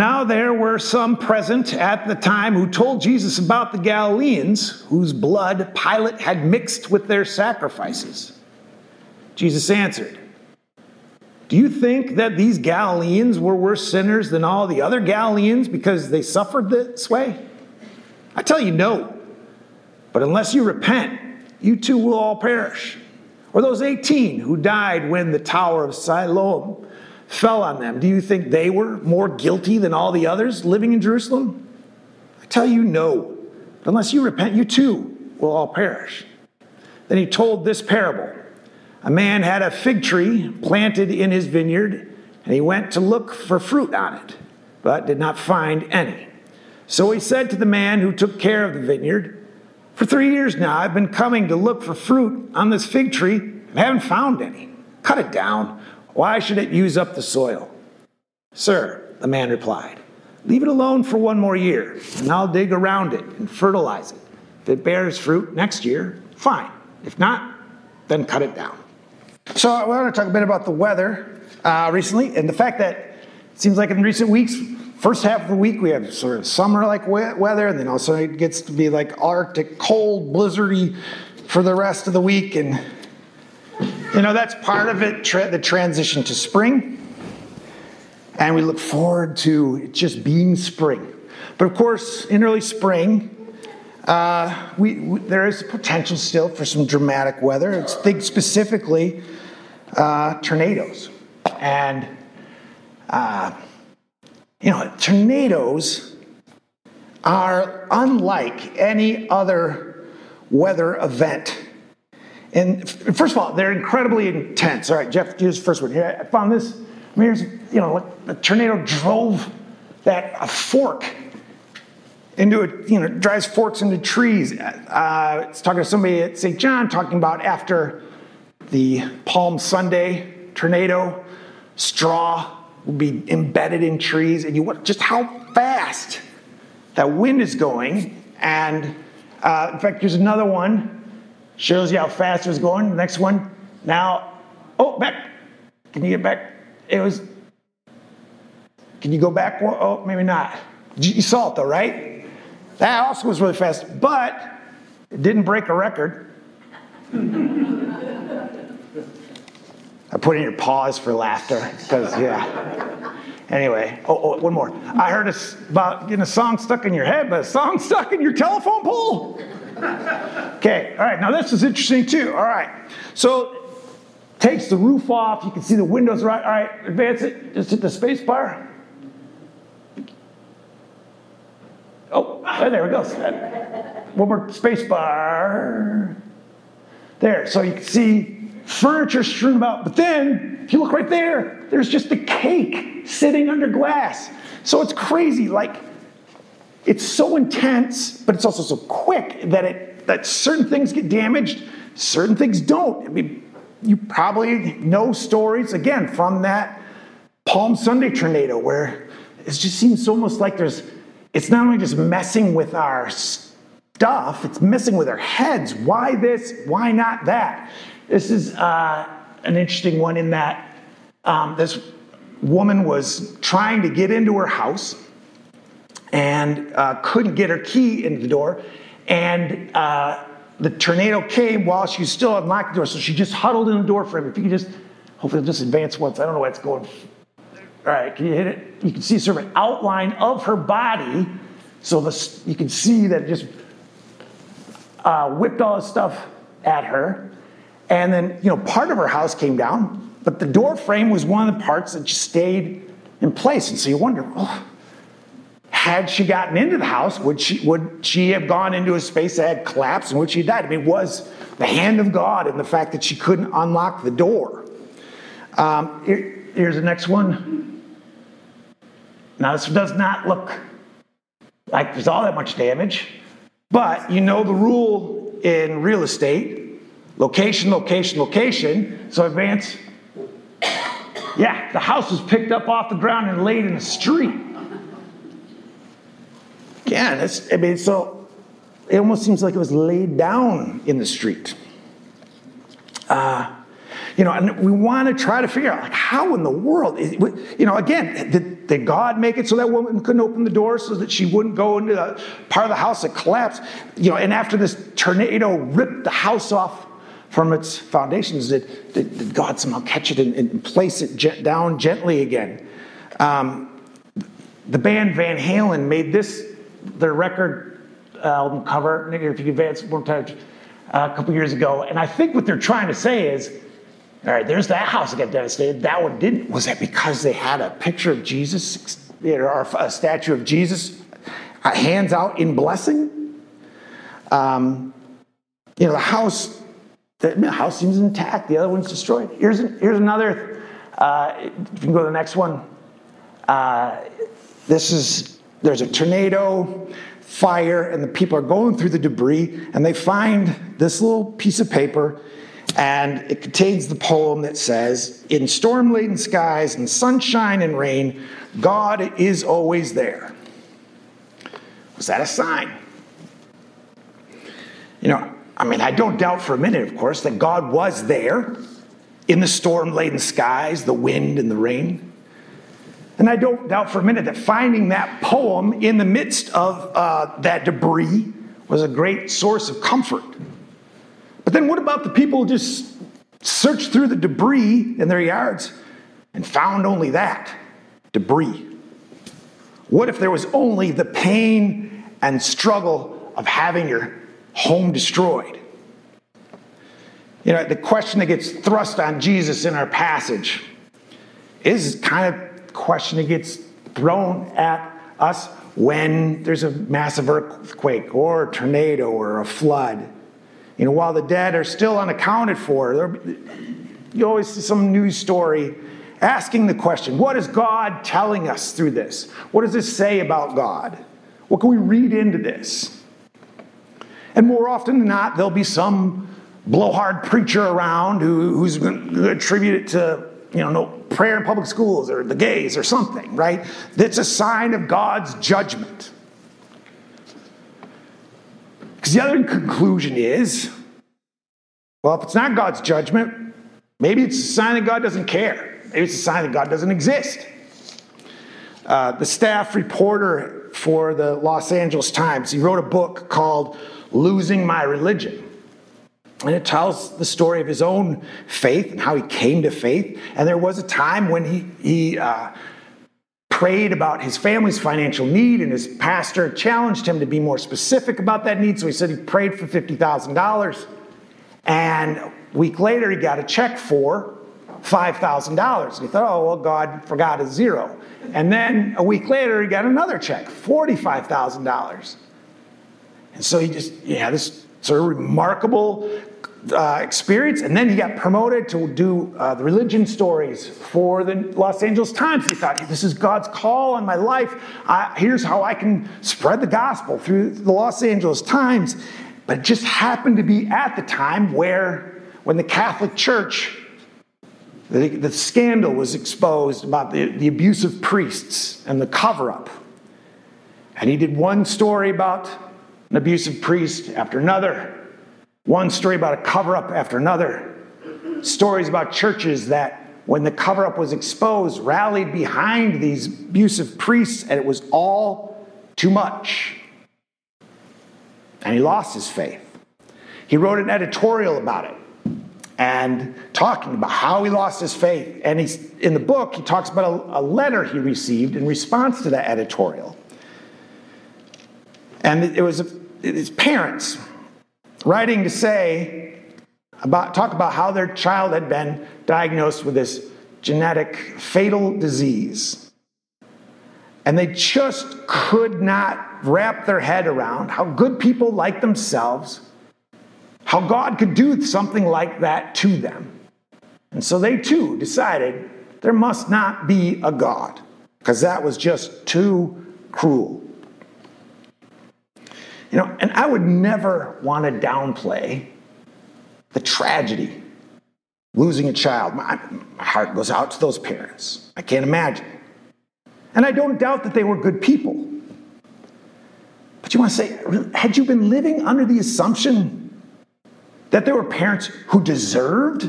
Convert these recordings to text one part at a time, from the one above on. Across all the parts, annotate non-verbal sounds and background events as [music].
Now there were some present at the time who told Jesus about the Galileans whose blood Pilate had mixed with their sacrifices. Jesus answered, Do you think that these Galileans were worse sinners than all the other Galileans because they suffered this way? I tell you, no. But unless you repent, you too will all perish. Or those 18 who died when the Tower of Siloam fell on them, do you think they were more guilty than all the others living in Jerusalem? I tell you, no. Unless you repent, you too will all perish. Then he told this parable A man had a fig tree planted in his vineyard, and he went to look for fruit on it, but did not find any. So he said to the man who took care of the vineyard, For three years now I've been coming to look for fruit on this fig tree and haven't found any. Cut it down. Why should it use up the soil? Sir, the man replied, leave it alone for one more year, and I'll dig around it and fertilize it. If it bears fruit next year, fine. If not, then cut it down. So I want to talk a bit about the weather uh, recently and the fact that it seems like in recent weeks, first half of the week we have sort of summer-like weather, and then also it gets to be like Arctic, cold, blizzardy for the rest of the week, and you know, that's part of it, tra- the transition to spring. And we look forward to it just being spring. But of course, in early spring, uh, we, we, there is potential still for some dramatic weather. It's, think specifically uh, tornadoes. And, uh, you know, tornadoes are unlike any other weather event and first of all, they're incredibly intense. All right, Jeff, here's the first one. Here, I found this. I mean, here's, you know, a tornado drove that a fork into a, you know, drives forks into trees. Uh, it's talking to somebody at St. John talking about after the Palm Sunday tornado, straw will be embedded in trees, and you want just how fast that wind is going. And uh, in fact, here's another one Shows you how fast it was going. The next one, now, oh, back. Can you get back? It was, can you go back? Oh, maybe not. You saw it though, right? That also was really fast, but it didn't break a record. [laughs] I put in your pause for laughter, because, yeah. Anyway, oh, oh, one more. I heard about getting a song stuck in your head, but a song stuck in your telephone pole? Okay, all right, now this is interesting too. All right, so takes the roof off. You can see the windows right. All right, advance it. Just hit the space bar. Oh, there we go. One more space bar. There, so you can see furniture strewn about. But then, if you look right there, there's just a cake sitting under glass. So it's crazy. Like, it's so intense, but it's also so quick that it that certain things get damaged, certain things don't. I mean, you probably know stories again from that Palm Sunday tornado where it just seems almost like there's it's not only just messing with our stuff, it's messing with our heads. Why this? Why not that? This is uh, an interesting one in that um, this woman was trying to get into her house and uh, couldn't get her key into the door. And uh, the tornado came while she was still unlocked the door, so she just huddled in the door frame. If you could just, hopefully, just advance once. I don't know why it's going. All right, can you hit it? You can see sort of an outline of her body, so the, you can see that it just uh, whipped all this stuff at her. And then, you know, part of her house came down, but the door frame was one of the parts that just stayed in place. And so you wonder, oh, had she gotten into the house, would she, would she have gone into a space that had collapsed and would she died? I mean, was the hand of God in the fact that she couldn't unlock the door. Um, here, here's the next one. Now, this does not look like there's all that much damage, but you know the rule in real estate location, location, location. So advance. Yeah, the house was picked up off the ground and laid in the street again, I mean, so it almost seems like it was laid down in the street. Uh, you know, and we want to try to figure out, like, how in the world, is, you know, again, the, did God make it so that woman couldn't open the door so that she wouldn't go into the part of the house that collapsed? You know, and after this tornado ripped the house off from its foundations, did, did, did God somehow catch it and, and place it down gently again? Um, the band Van Halen made this their record album cover, if you advance time, uh, a couple years ago. And I think what they're trying to say is, all right, there's that house that got devastated. That one didn't. Was that because they had a picture of Jesus or a statue of Jesus, uh, hands out in blessing? Um, you know, the house, the, house seems intact. The other one's destroyed. Here's, here's another. Uh, if you can go to the next one. Uh, this is there's a tornado, fire, and the people are going through the debris, and they find this little piece of paper, and it contains the poem that says, In storm laden skies and sunshine and rain, God is always there. Was that a sign? You know, I mean, I don't doubt for a minute, of course, that God was there in the storm laden skies, the wind and the rain. And I don't doubt for a minute that finding that poem in the midst of uh, that debris was a great source of comfort. But then what about the people who just searched through the debris in their yards and found only that debris? What if there was only the pain and struggle of having your home destroyed? You know, the question that gets thrust on Jesus in our passage is kind of question that gets thrown at us when there's a massive earthquake or a tornado or a flood. You know, while the dead are still unaccounted for, you always see some news story asking the question what is God telling us through this? What does this say about God? What can we read into this? And more often than not, there'll be some blowhard preacher around who, who's going to attribute it to you know, no prayer in public schools or the gays or something, right? That's a sign of God's judgment. Because the other conclusion is well, if it's not God's judgment, maybe it's a sign that God doesn't care. Maybe it's a sign that God doesn't exist. Uh, the staff reporter for the Los Angeles Times, he wrote a book called Losing My Religion. And it tells the story of his own faith and how he came to faith. And there was a time when he, he uh, prayed about his family's financial need, and his pastor challenged him to be more specific about that need. So he said he prayed for $50,000. And a week later, he got a check for $5,000. And He thought, oh, well, God forgot a zero. And then a week later, he got another check, $45,000. And so he just, yeah, this sort of remarkable uh, experience. And then he got promoted to do uh, the religion stories for the Los Angeles Times. He thought, this is God's call on my life. Uh, here's how I can spread the gospel through the Los Angeles Times. But it just happened to be at the time where, when the Catholic Church, the, the scandal was exposed about the, the abuse of priests and the cover up. And he did one story about an abusive priest after another one story about a cover up after another. Stories about churches that, when the cover up was exposed, rallied behind these abusive priests, and it was all too much. And he lost his faith. He wrote an editorial about it and talking about how he lost his faith. And he's, in the book, he talks about a, a letter he received in response to that editorial. And it was his parents writing to say about talk about how their child had been diagnosed with this genetic fatal disease. And they just could not wrap their head around how good people like themselves, how God could do something like that to them. And so they too decided there must not be a God, because that was just too cruel. You know, and I would never want to downplay the tragedy losing a child. My, my heart goes out to those parents. I can't imagine. And I don't doubt that they were good people. But you want to say, had you been living under the assumption that there were parents who deserved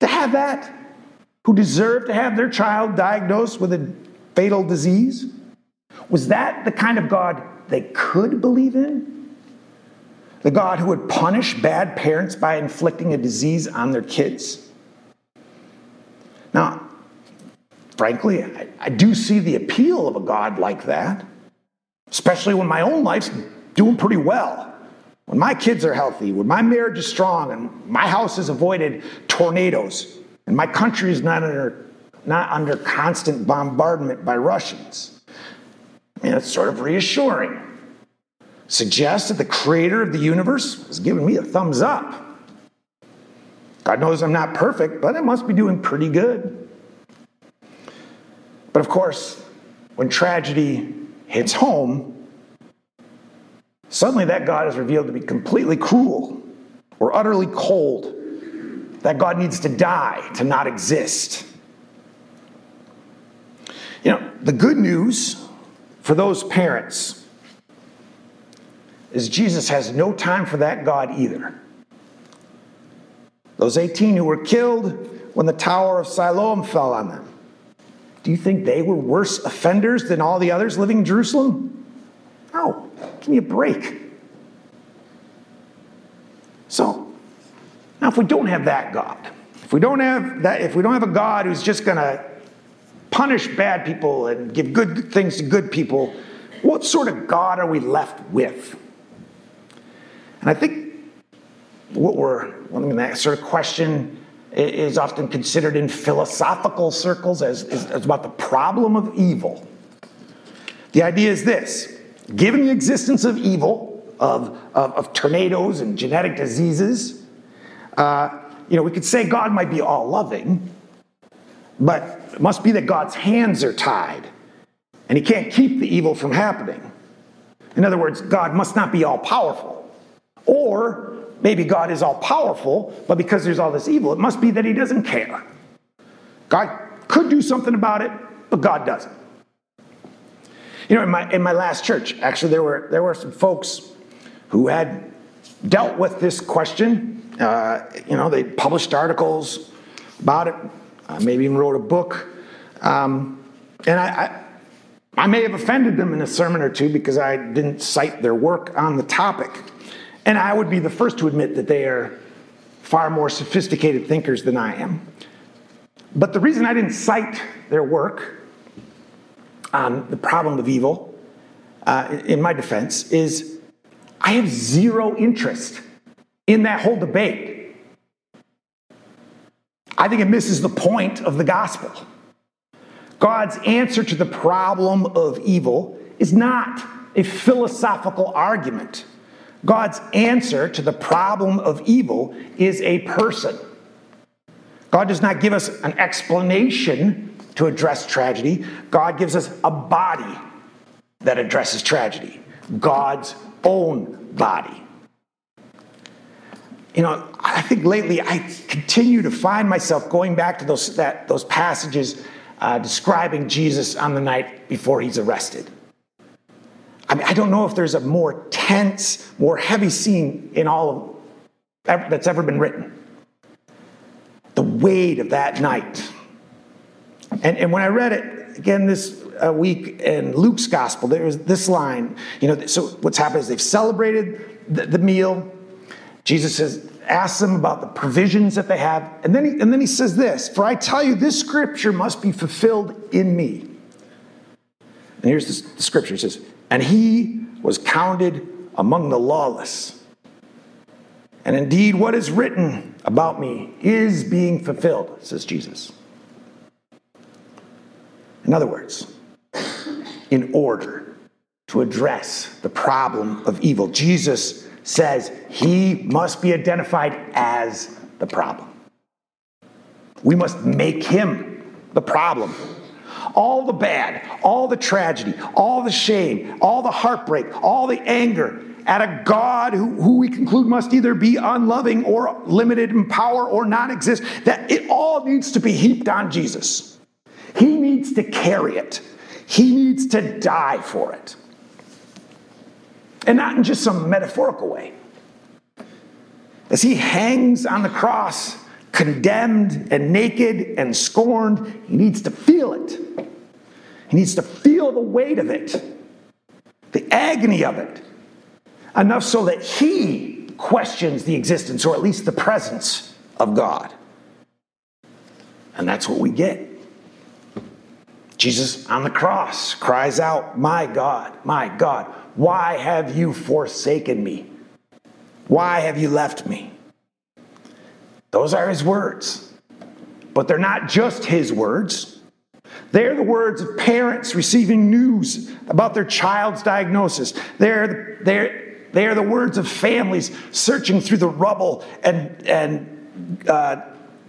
to have that? Who deserved to have their child diagnosed with a fatal disease? Was that the kind of God they could believe in? The God who would punish bad parents by inflicting a disease on their kids? Now, frankly, I, I do see the appeal of a God like that, especially when my own life's doing pretty well. When my kids are healthy, when my marriage is strong, and my house has avoided tornadoes, and my country is not under, not under constant bombardment by Russians. Mean, it's sort of reassuring. Suggests that the creator of the universe is giving me a thumbs up. God knows I'm not perfect, but I must be doing pretty good. But of course, when tragedy hits home, suddenly that God is revealed to be completely cruel or utterly cold. That God needs to die to not exist. You know, the good news for those parents is Jesus has no time for that God either. Those 18 who were killed when the Tower of Siloam fell on them. Do you think they were worse offenders than all the others living in Jerusalem? No. Give me a break. So, now if we don't have that God, if we don't have that, if we don't have a God who's just going to punish bad people and give good things to good people, what sort of God are we left with? And I think what we're, I mean, that sort of question is often considered in philosophical circles as, as about the problem of evil. The idea is this given the existence of evil, of, of, of tornadoes and genetic diseases, uh, you know, we could say God might be all loving, but it must be that God's hands are tied and he can't keep the evil from happening. In other words, God must not be all powerful. Or maybe God is all powerful, but because there's all this evil, it must be that he doesn't care. God could do something about it, but God doesn't. You know, in my, in my last church, actually, there were, there were some folks who had dealt with this question. Uh, you know, they published articles about it, uh, maybe even wrote a book. Um, and I, I, I may have offended them in a sermon or two because I didn't cite their work on the topic. And I would be the first to admit that they are far more sophisticated thinkers than I am. But the reason I didn't cite their work on the problem of evil, uh, in my defense, is I have zero interest in that whole debate. I think it misses the point of the gospel. God's answer to the problem of evil is not a philosophical argument. God's answer to the problem of evil is a person. God does not give us an explanation to address tragedy, God gives us a body that addresses tragedy God's own body. You know, I think lately I continue to find myself going back to those, that, those passages uh, describing Jesus on the night before he's arrested. I mean, I don't know if there's a more tense, more heavy scene in all of that's ever been written. The weight of that night. And, and when I read it again this uh, week in Luke's gospel, there was this line. You know, so what's happened is they've celebrated the, the meal. Jesus says, asks them about the provisions that they have, and then he, and then he says this: "For I tell you, this scripture must be fulfilled in me." And here's the, the scripture: it says, and he was counted among the lawless. And indeed, what is written about me is being fulfilled, says Jesus. In other words, in order to address the problem of evil, Jesus says he must be identified as the problem. We must make him the problem all the bad, all the tragedy, all the shame, all the heartbreak, all the anger at a God who, who we conclude must either be unloving or limited in power or not exist, that it all needs to be heaped on Jesus. He needs to carry it, He needs to die for it. And not in just some metaphorical way. As He hangs on the cross, condemned and naked and scorned, He needs to feel it. He needs to feel the weight of it, the agony of it, enough so that he questions the existence or at least the presence of God. And that's what we get. Jesus on the cross cries out, My God, my God, why have you forsaken me? Why have you left me? Those are his words. But they're not just his words. They're the words of parents receiving news about their child's diagnosis. They're, they're, they're the words of families searching through the rubble and, and uh,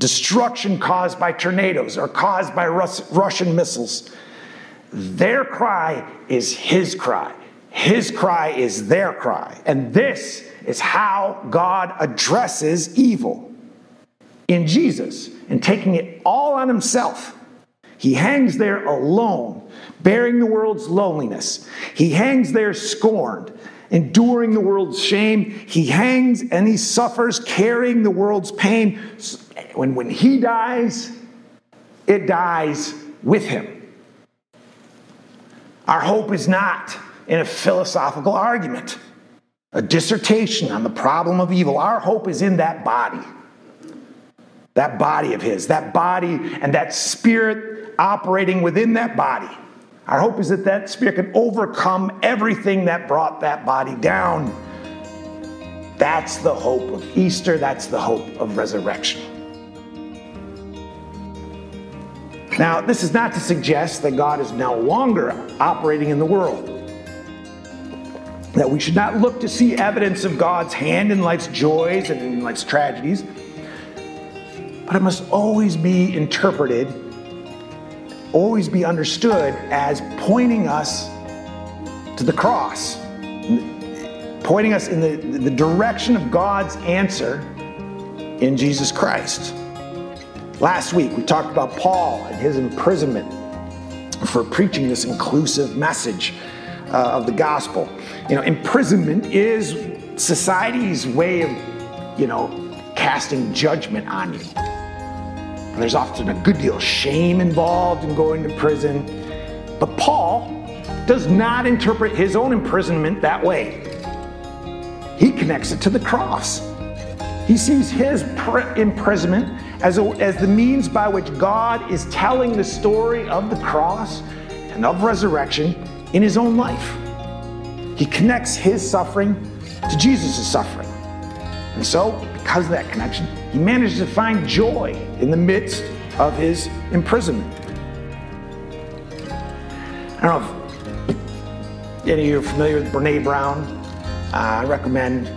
destruction caused by tornadoes or caused by Rus- Russian missiles. Their cry is his cry. His cry is their cry. And this is how God addresses evil in Jesus and taking it all on himself. He hangs there alone, bearing the world's loneliness. He hangs there scorned, enduring the world's shame. He hangs and he suffers, carrying the world's pain. When, when he dies, it dies with him. Our hope is not in a philosophical argument, a dissertation on the problem of evil. Our hope is in that body that body of his, that body and that spirit operating within that body. Our hope is that that spirit can overcome everything that brought that body down. That's the hope of Easter, that's the hope of resurrection. Now, this is not to suggest that God is no longer operating in the world. That we should not look to see evidence of God's hand in life's joys and in life's tragedies but it must always be interpreted, always be understood as pointing us to the cross, pointing us in the, the direction of God's answer in Jesus Christ. Last week, we talked about Paul and his imprisonment for preaching this inclusive message uh, of the gospel. You know, imprisonment is society's way of, you know, casting judgment on you. There's often a good deal of shame involved in going to prison. But Paul does not interpret his own imprisonment that way. He connects it to the cross. He sees his imprisonment as, a, as the means by which God is telling the story of the cross and of resurrection in his own life. He connects his suffering to Jesus' suffering. And so, because of that connection, he manages to find joy in the midst of his imprisonment. I don't know if any of you are familiar with Brene Brown. Uh, I recommend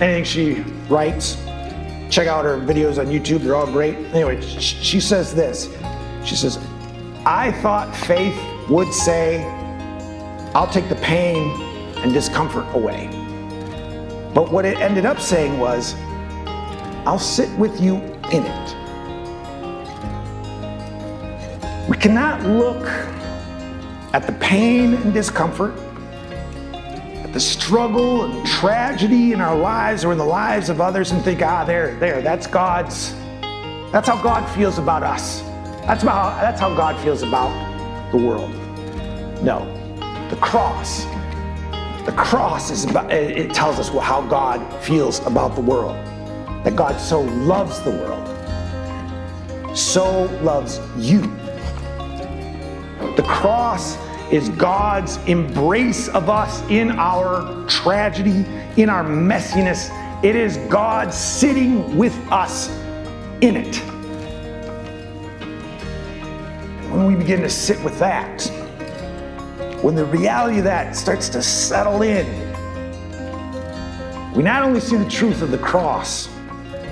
anything she writes. Check out her videos on YouTube, they're all great. Anyway, she says this She says, I thought faith would say, I'll take the pain and discomfort away. But what it ended up saying was, I'll sit with you in it. We cannot look at the pain and discomfort, the struggle and tragedy in our lives or in the lives of others and think, ah, there, there, that's God's, that's how God feels about us. That's, about, that's how God feels about the world. No, the cross. The cross is about, it tells us how God feels about the world that God so loves the world, so loves you. The cross is God's embrace of us in our tragedy, in our messiness. It is God sitting with us in it. When we begin to sit with that, when the reality of that starts to settle in, we not only see the truth of the cross,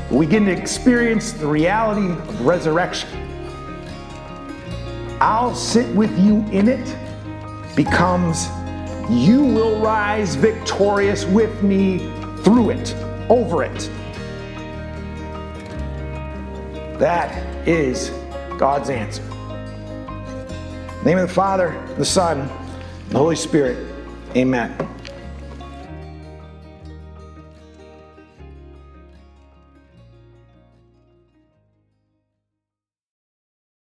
but we begin to experience the reality of resurrection. I'll sit with you in it becomes you will rise victorious with me through it, over it. That is God's answer. name of the Father, the Son, the Holy Spirit. Amen.